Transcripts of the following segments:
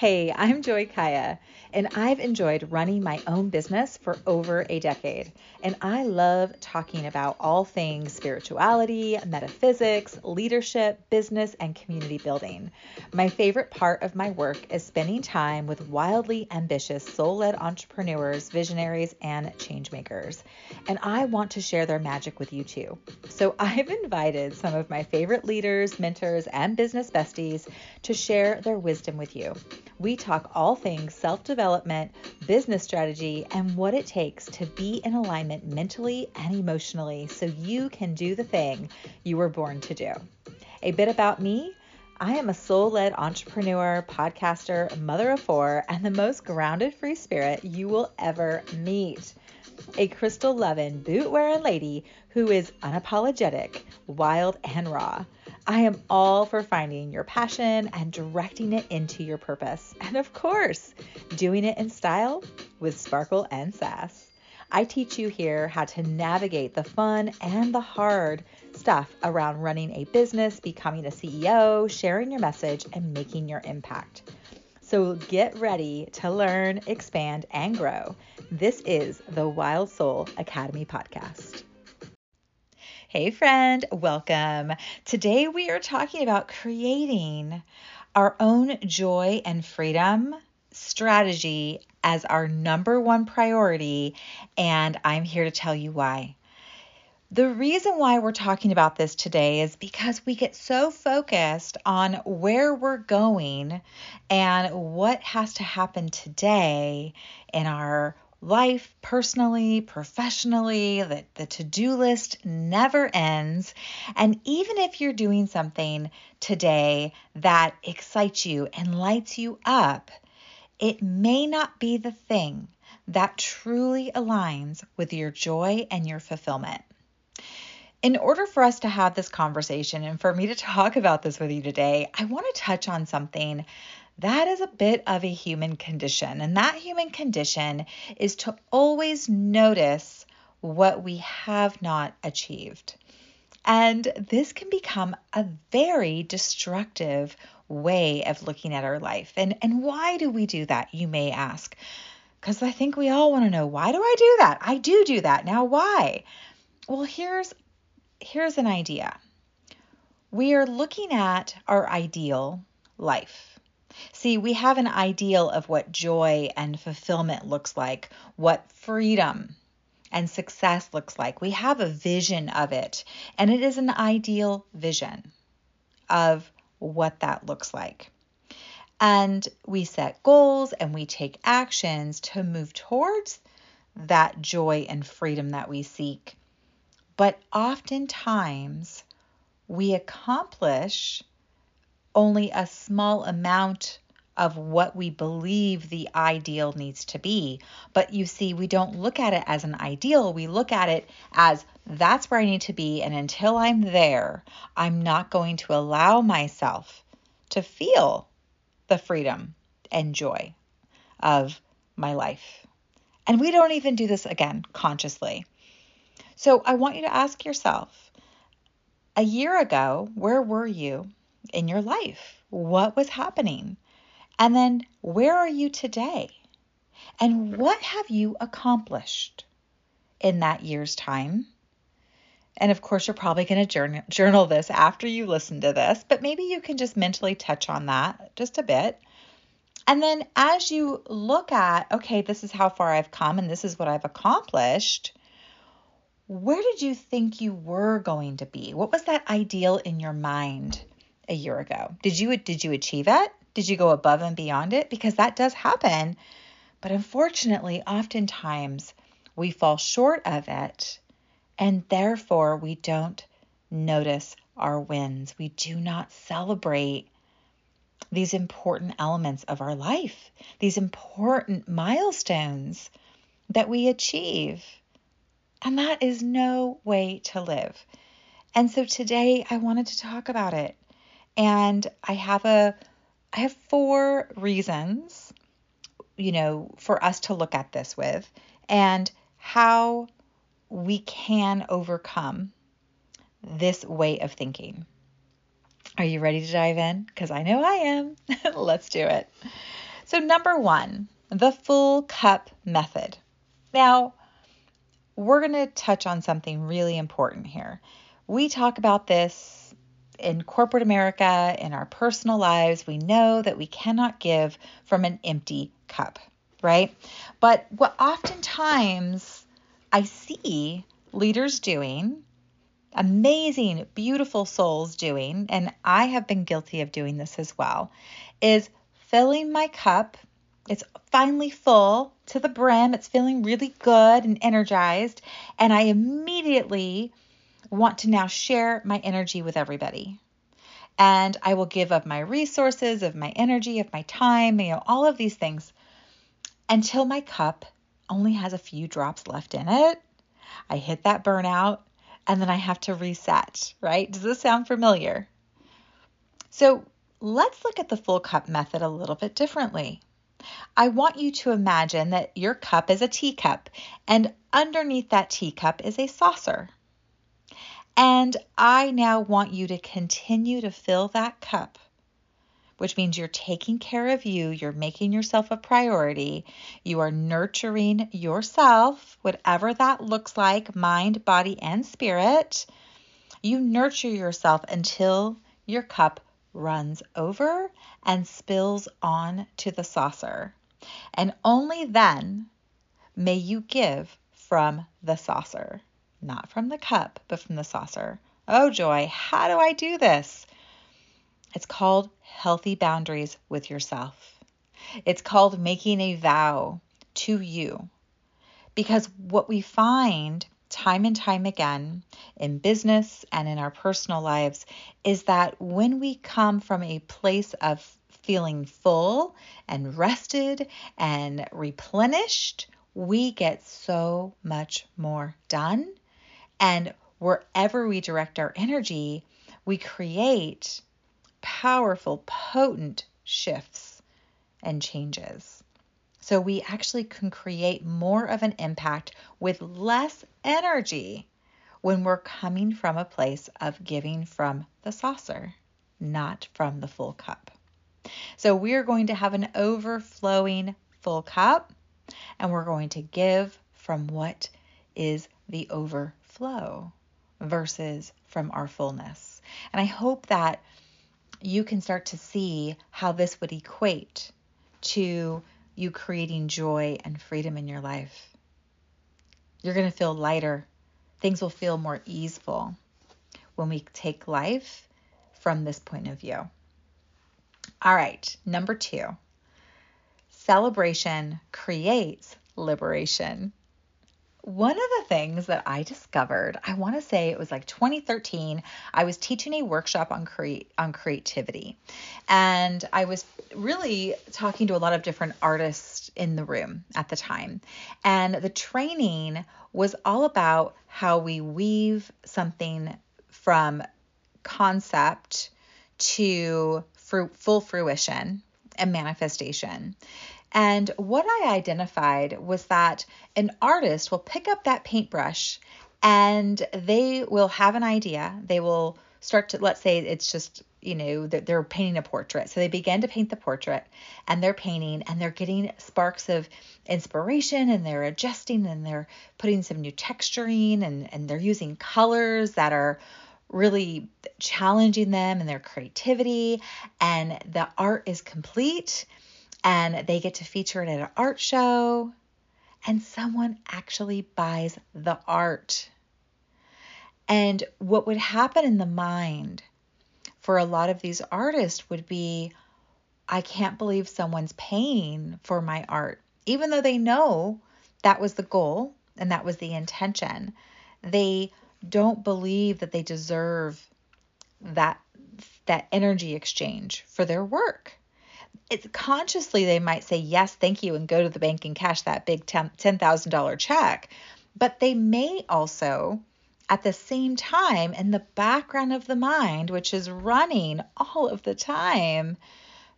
Hey, I'm Joie Kya, and I've enjoyed running my own business for over a decade. And I love talking about all things spirituality, metaphysics, leadership, business, and community building. My favorite part of my work is spending time with wildly ambitious, soul led entrepreneurs, visionaries, and changemakers. And I want to share their magic with you too. So I've invited some of my favorite leaders, mentors, and business besties to share their wisdom with you. We talk all things self development, business strategy, and what it takes to be in alignment mentally and emotionally so you can do the thing you were born to do. A bit about me. I am a soul led entrepreneur, podcaster, mother of four, and the most grounded free spirit you will ever meet. A crystal loving, boot wearing lady who is unapologetic, wild, and raw. I am all for finding your passion and directing it into your purpose. And of course, doing it in style with sparkle and sass. I teach you here how to navigate the fun and the hard stuff around running a business, becoming a CEO, sharing your message, and making your impact. So get ready to learn, expand, and grow. This is the Wild Soul Academy podcast. Hey, friend, welcome. Today we are talking about creating our own joy and freedom strategy as our number one priority, and I'm here to tell you why. The reason why we're talking about this today is because we get so focused on where we're going and what has to happen today in our life personally, professionally, the, the to do list never ends. And even if you're doing something today that excites you and lights you up, it may not be the thing that truly aligns with your joy and your fulfillment. In order for us to have this conversation and for me to talk about this with you today, I want to touch on something that is a bit of a human condition. And that human condition is to always notice what we have not achieved. And this can become a very destructive way of looking at our life. And, and why do we do that, you may ask? Because I think we all want to know why do I do that? I do do that. Now, why? Well, here's here's an idea. We are looking at our ideal life. See, we have an ideal of what joy and fulfillment looks like, what freedom and success looks like. We have a vision of it, and it is an ideal vision of what that looks like. And we set goals and we take actions to move towards that joy and freedom that we seek. But oftentimes we accomplish only a small amount of what we believe the ideal needs to be. But you see, we don't look at it as an ideal, we look at it as that's where I need to be. And until I'm there, I'm not going to allow myself to feel the freedom and joy of my life. And we don't even do this again consciously. So I want you to ask yourself a year ago, where were you in your life? What was happening? And then where are you today? And what have you accomplished in that year's time? And of course, you're probably going to journal, this after you listen to this, but maybe you can just mentally touch on that just a bit. And then as you look at, okay, this is how far I've come and this is what I've accomplished, where did you think you were going to be? What was that ideal in your mind a year ago? Did you did you achieve it? Did you go above and beyond it? Because that does happen. But unfortunately, oftentimes we fall short of it and therefore we don't notice our wins. We do not celebrate these important elements of our life, these important milestones that we achieve. And that is no way to live. And so today I wanted to talk about it. And I have a I have four reasons, you know, for us to look at this with and how we can overcome this way of thinking. Are you ready to dive in? Because I know I am. Let's do it. So, number one, the full cup method. Now, we're going to touch on something really important here. We talk about this in corporate America, in our personal lives. We know that we cannot give from an empty cup, right? But what oftentimes I see leaders doing, amazing, beautiful souls doing, and I have been guilty of doing this as well, is filling my cup. It's finally full to the brim. It's feeling really good and energized. And I immediately want to now share my energy with everybody. And I will give of my resources, of my energy, of my time, you know, all of these things until my cup only has a few drops left in it. I hit that burnout and then I have to reset, right? Does this sound familiar? So let's look at the full cup method a little bit differently. I want you to imagine that your cup is a teacup, and underneath that teacup is a saucer. And I now want you to continue to fill that cup, which means you're taking care of you, you're making yourself a priority, you are nurturing yourself, whatever that looks like mind, body, and spirit. You nurture yourself until your cup runs over and spills on to the saucer. And only then may you give from the saucer, not from the cup, but from the saucer. Oh, joy, how do I do this? It's called healthy boundaries with yourself. It's called making a vow to you. Because what we find time and time again in business and in our personal lives is that when we come from a place of feeling full and rested and replenished, we get so much more done. And wherever we direct our energy, we create powerful, potent shifts and changes. So we actually can create more of an impact with less energy when we're coming from a place of giving from the saucer, not from the full cup. So we're going to have an overflowing full cup and we're going to give from what is the overflow versus from our fullness. And I hope that you can start to see how this would equate to you creating joy and freedom in your life. You're going to feel lighter. Things will feel more easeful when we take life from this point of view. All right, number two celebration creates liberation one of the things that I discovered, I want to say it was like 2013, I was teaching a workshop on create on creativity. And I was really talking to a lot of different artists in the room at the time. And the training was all about how we weave something from concept to fru- full fruition and manifestation. And what I identified was that an artist will pick up that paintbrush and they will have an idea. They will start to, let's say it's just, you know, they're painting a portrait. So they begin to paint the portrait and they're painting and they're getting sparks of inspiration and they're adjusting and they're putting some new texturing and, and they're using colors that are really challenging them and their creativity. And the art is complete and they get to feature it at an art show, and someone actually buys the art. And what would happen in the mind for a lot of these artists would be I can't believe someone's paying for my art, even though they know that was the goal and that was the intention. They don't believe that they deserve that that energy exchange for their work it's consciously they might say yes thank you and go to the bank and cash that big $10,000 check. But they may also at the same time in the background of the mind which is running all of the time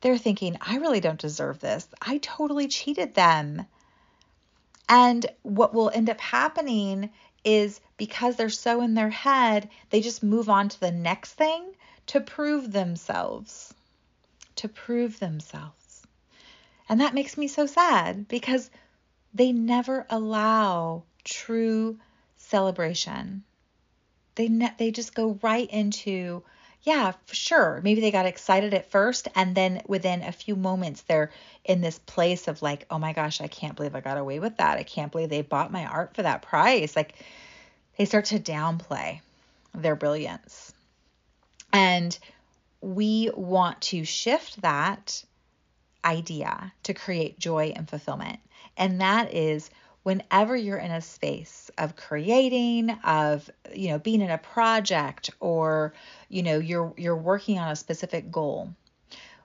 they're thinking I really don't deserve this. I totally cheated them. And what will end up happening is because they're so in their head they just move on to the next thing to prove themselves to prove themselves. And that makes me so sad because they never allow true celebration. They ne- they just go right into yeah, sure. Maybe they got excited at first and then within a few moments they're in this place of like, "Oh my gosh, I can't believe I got away with that. I can't believe they bought my art for that price." Like they start to downplay their brilliance. And we want to shift that idea to create joy and fulfillment. And that is whenever you're in a space of creating of you know being in a project or you know you're you're working on a specific goal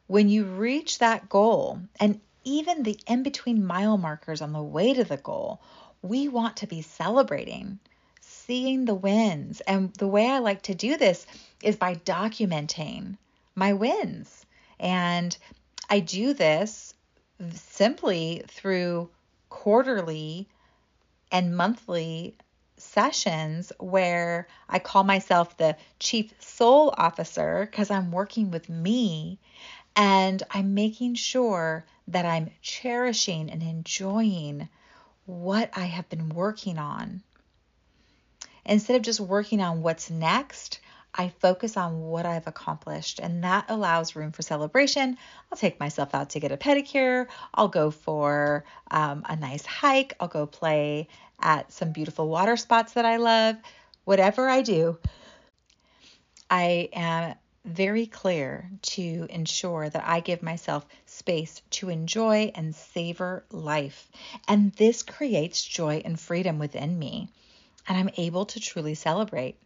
when you reach that goal and even the in between mile markers on the way to the goal we want to be celebrating seeing the wins and the way i like to do this is by documenting my wins and i do this simply through quarterly and monthly sessions where I call myself the chief soul officer because I'm working with me and I'm making sure that I'm cherishing and enjoying what I have been working on. Instead of just working on what's next, I focus on what I've accomplished, and that allows room for celebration. I'll take myself out to get a pedicure. I'll go for um, a nice hike. I'll go play at some beautiful water spots that I love. Whatever I do, I am very clear to ensure that I give myself space to enjoy and savor life. And this creates joy and freedom within me, and I'm able to truly celebrate.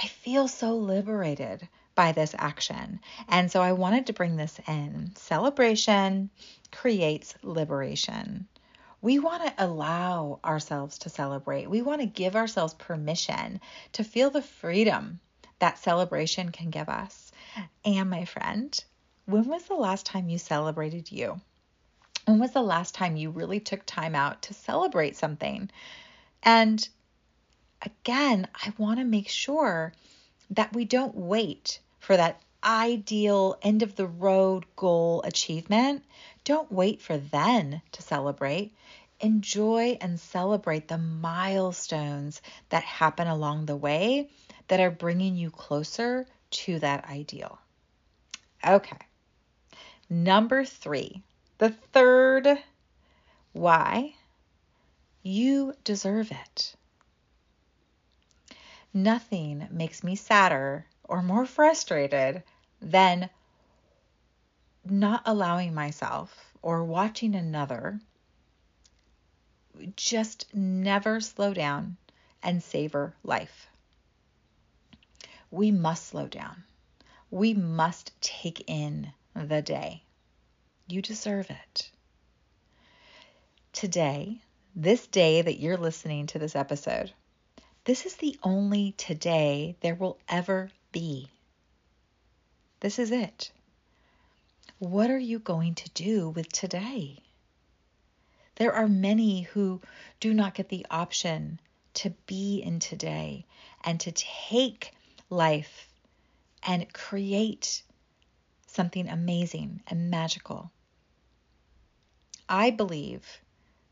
I feel so liberated by this action. And so I wanted to bring this in. Celebration creates liberation. We want to allow ourselves to celebrate. We want to give ourselves permission to feel the freedom that celebration can give us. And my friend, when was the last time you celebrated you? When was the last time you really took time out to celebrate something? And again, I want to make sure that we don't wait for that ideal end of the road goal achievement. Don't wait for then to celebrate. Enjoy and celebrate the milestones that happen along the way that are bringing you closer to that ideal. Okay. Number three, the third why you deserve it. Nothing makes me sadder or more frustrated than not allowing myself or watching another just never slow down and savor life. We must slow down. We must take in the day. You deserve it. Today, this day that you're listening to this episode, this is the only today there will ever be. This is it. What are you going to do with today? There are many who do not get the option to be in today and to take life and create something amazing and magical. I believe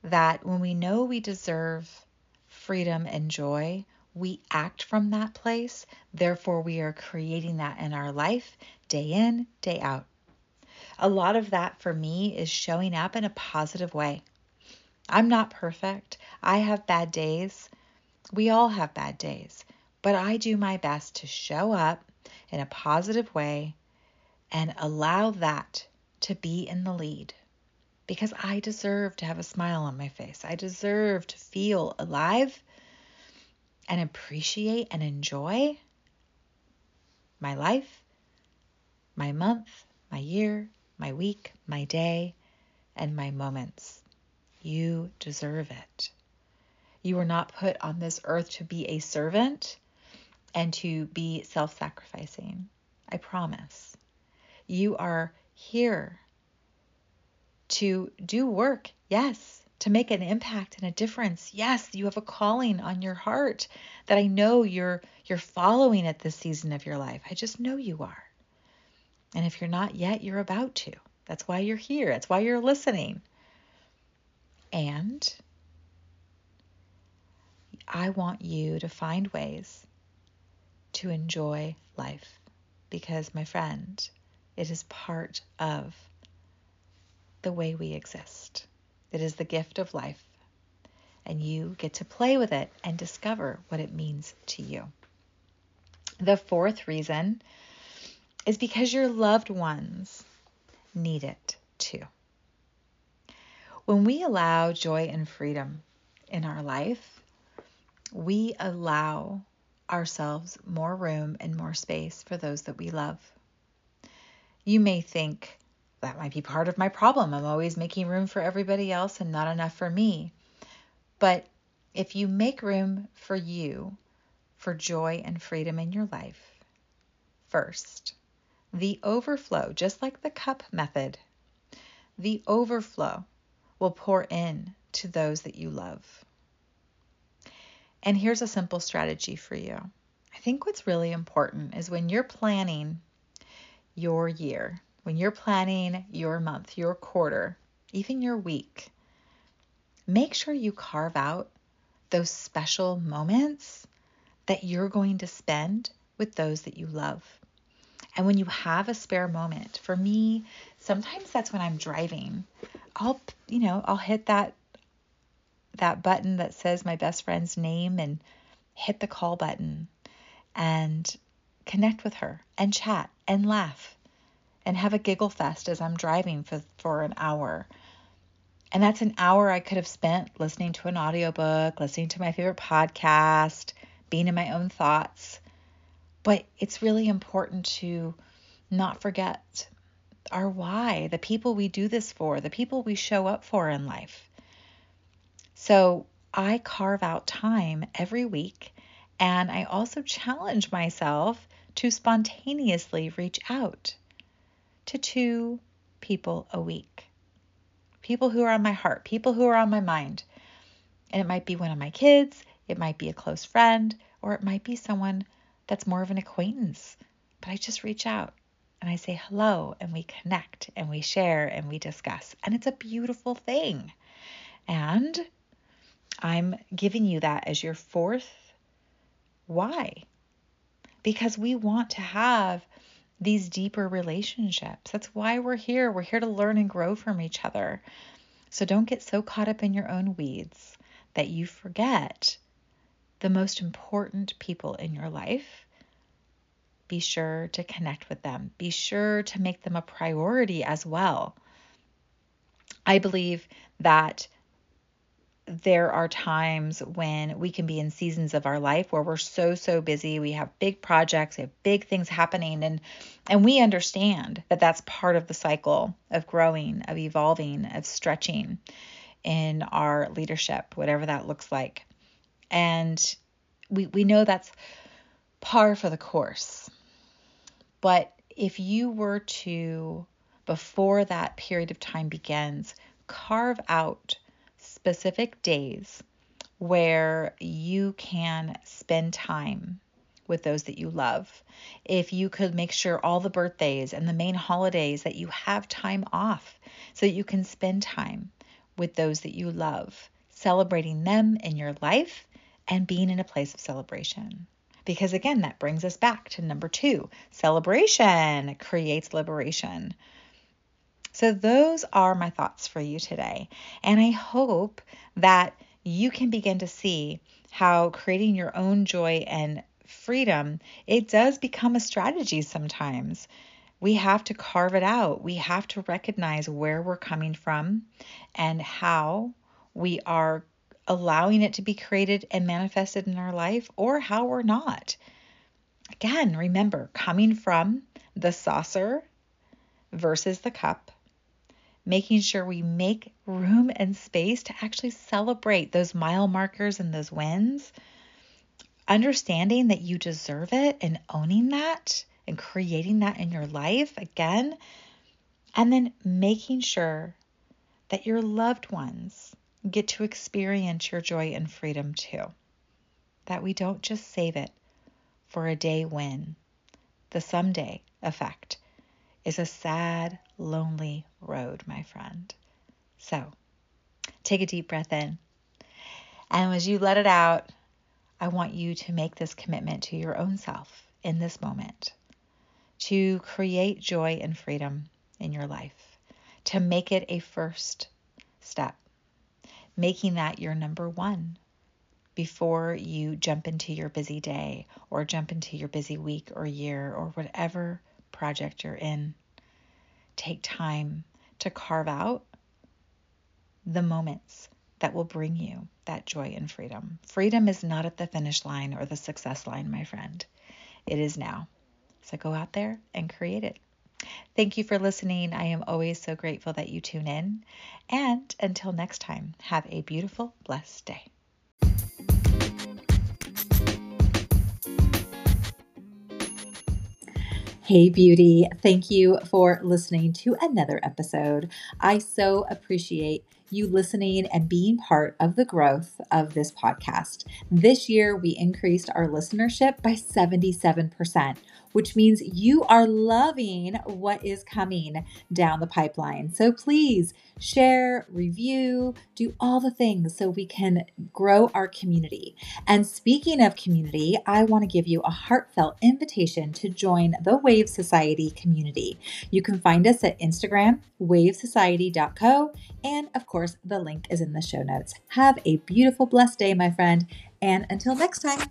that when we know we deserve freedom and joy, we act from that place. Therefore, we are creating that in our life day in, day out. A lot of that for me is showing up in a positive way. I'm not perfect. I have bad days. We all have bad days. But I do my best to show up in a positive way and allow that to be in the lead because I deserve to have a smile on my face. I deserve to feel alive and appreciate and enjoy my life, my month, my year, my week, my day, and my moments. You deserve it. You were not put on this earth to be a servant and to be self sacrificing. I promise. You are here to do work, yes, to make an impact and a difference. Yes, you have a calling on your heart that I know you're you're following at this season of your life. I just know you are. And if you're not yet, you're about to. That's why you're here. That's why you're listening. And I want you to find ways to enjoy life because, my friend, it is part of the way we exist. It is the gift of life, and you get to play with it and discover what it means to you. The fourth reason is because your loved ones need it too. When we allow joy and freedom in our life, we allow ourselves more room and more space for those that we love. You may think that might be part of my problem. I'm always making room for everybody else and not enough for me. But if you make room for you, for joy and freedom in your life, first, the overflow, just like the cup method, the overflow will pour in to those that you love. And here's a simple strategy for you. I think what's really important is when you're planning your year, when you're planning your month, your quarter, even your week, make sure you carve out those special moments that you're going to spend with those that you love. And when you have a spare moment, for me, sometimes that's when I'm driving. I'll, you know, I'll hit that that button that says my best friend's name and hit the call button and connect with her and chat and laugh and have a giggle fest as I'm driving for, for an hour. And that's an hour I could have spent listening to an audiobook, listening to my favorite podcast, being in my own thoughts. But it's really important to not forget our why, the people we do this for, the people we show up for in life. So I carve out time every week and I also challenge myself to spontaneously reach out to two people a week. People who are on my heart, people who are on my mind. And it might be one of my kids, it might be a close friend, or it might be someone that's more of an acquaintance. But I just reach out and I say hello and we connect and we share and we discuss. And it's a beautiful thing. And I'm giving you that as your fourth why. Because we want to have these deeper relationships. That's why we're here. We're here to learn and grow from each other. So don't get so caught up in your own weeds that you forget the most important people in your life. Be sure to connect with them. Be sure to make them a priority as well. I believe that there are times when we can be in seasons of our life where we're so so busy. We have big projects we have big things happening and and we understand that that's part of the cycle of growing of evolving of stretching in our leadership whatever that looks like. And we we know that's par for the course. But if you were to before that period of time begins carve out specific days where you can spend time with those that you love. If you could make sure all the birthdays and the main holidays that you have time off so that you can spend time with those that you love, celebrating them in your life and being in a place of celebration. Because again, that brings us back to number two celebration creates liberation. So, those are my thoughts for you today. And I hope that you can begin to see how creating your own joy and freedom, it does become a strategy sometimes. We have to carve it out. We have to recognize where we're coming from and how we are allowing it to be created and manifested in our life or how we're not. Again, remember coming from the saucer versus the cup making sure we make room and space to actually celebrate those mile markers and those wins, understanding that you deserve it and owning that and creating that in your life again, and then making sure that your loved ones get to experience your joy and freedom too. That we don't just save it for a day win. The someday effect is a sad, lonely road, my friend. So take a deep breath in. And as you let it out, I want you to make this commitment to your own self in this moment to create joy and freedom in your life, to make it a first step, making that your number one before you jump into your busy day or jump into your busy week or year or whatever project you're in. Take time to carve out the moments that will bring you that joy and freedom. Freedom is not at the finish line or the success line, my friend. It is now. So go out there and create it. Thank you for listening. I am always so grateful that you tune in. And until next time, have a beautiful, blessed day. Hey, beauty. Thank you for listening to another episode. I so appreciate you listening and being part of the growth of this podcast. This year, we increased our listenership by 77%, which means you are loving what is coming down the pipeline. So please share, review, do all the things so we can grow our community. And speaking of community, I want to give you a heartfelt invitation to join the Wave Society community. You can find us at Instagram, wavesociety.co, and of course, the link is in the show notes. Have a beautiful, blessed day, my friend, and until next time.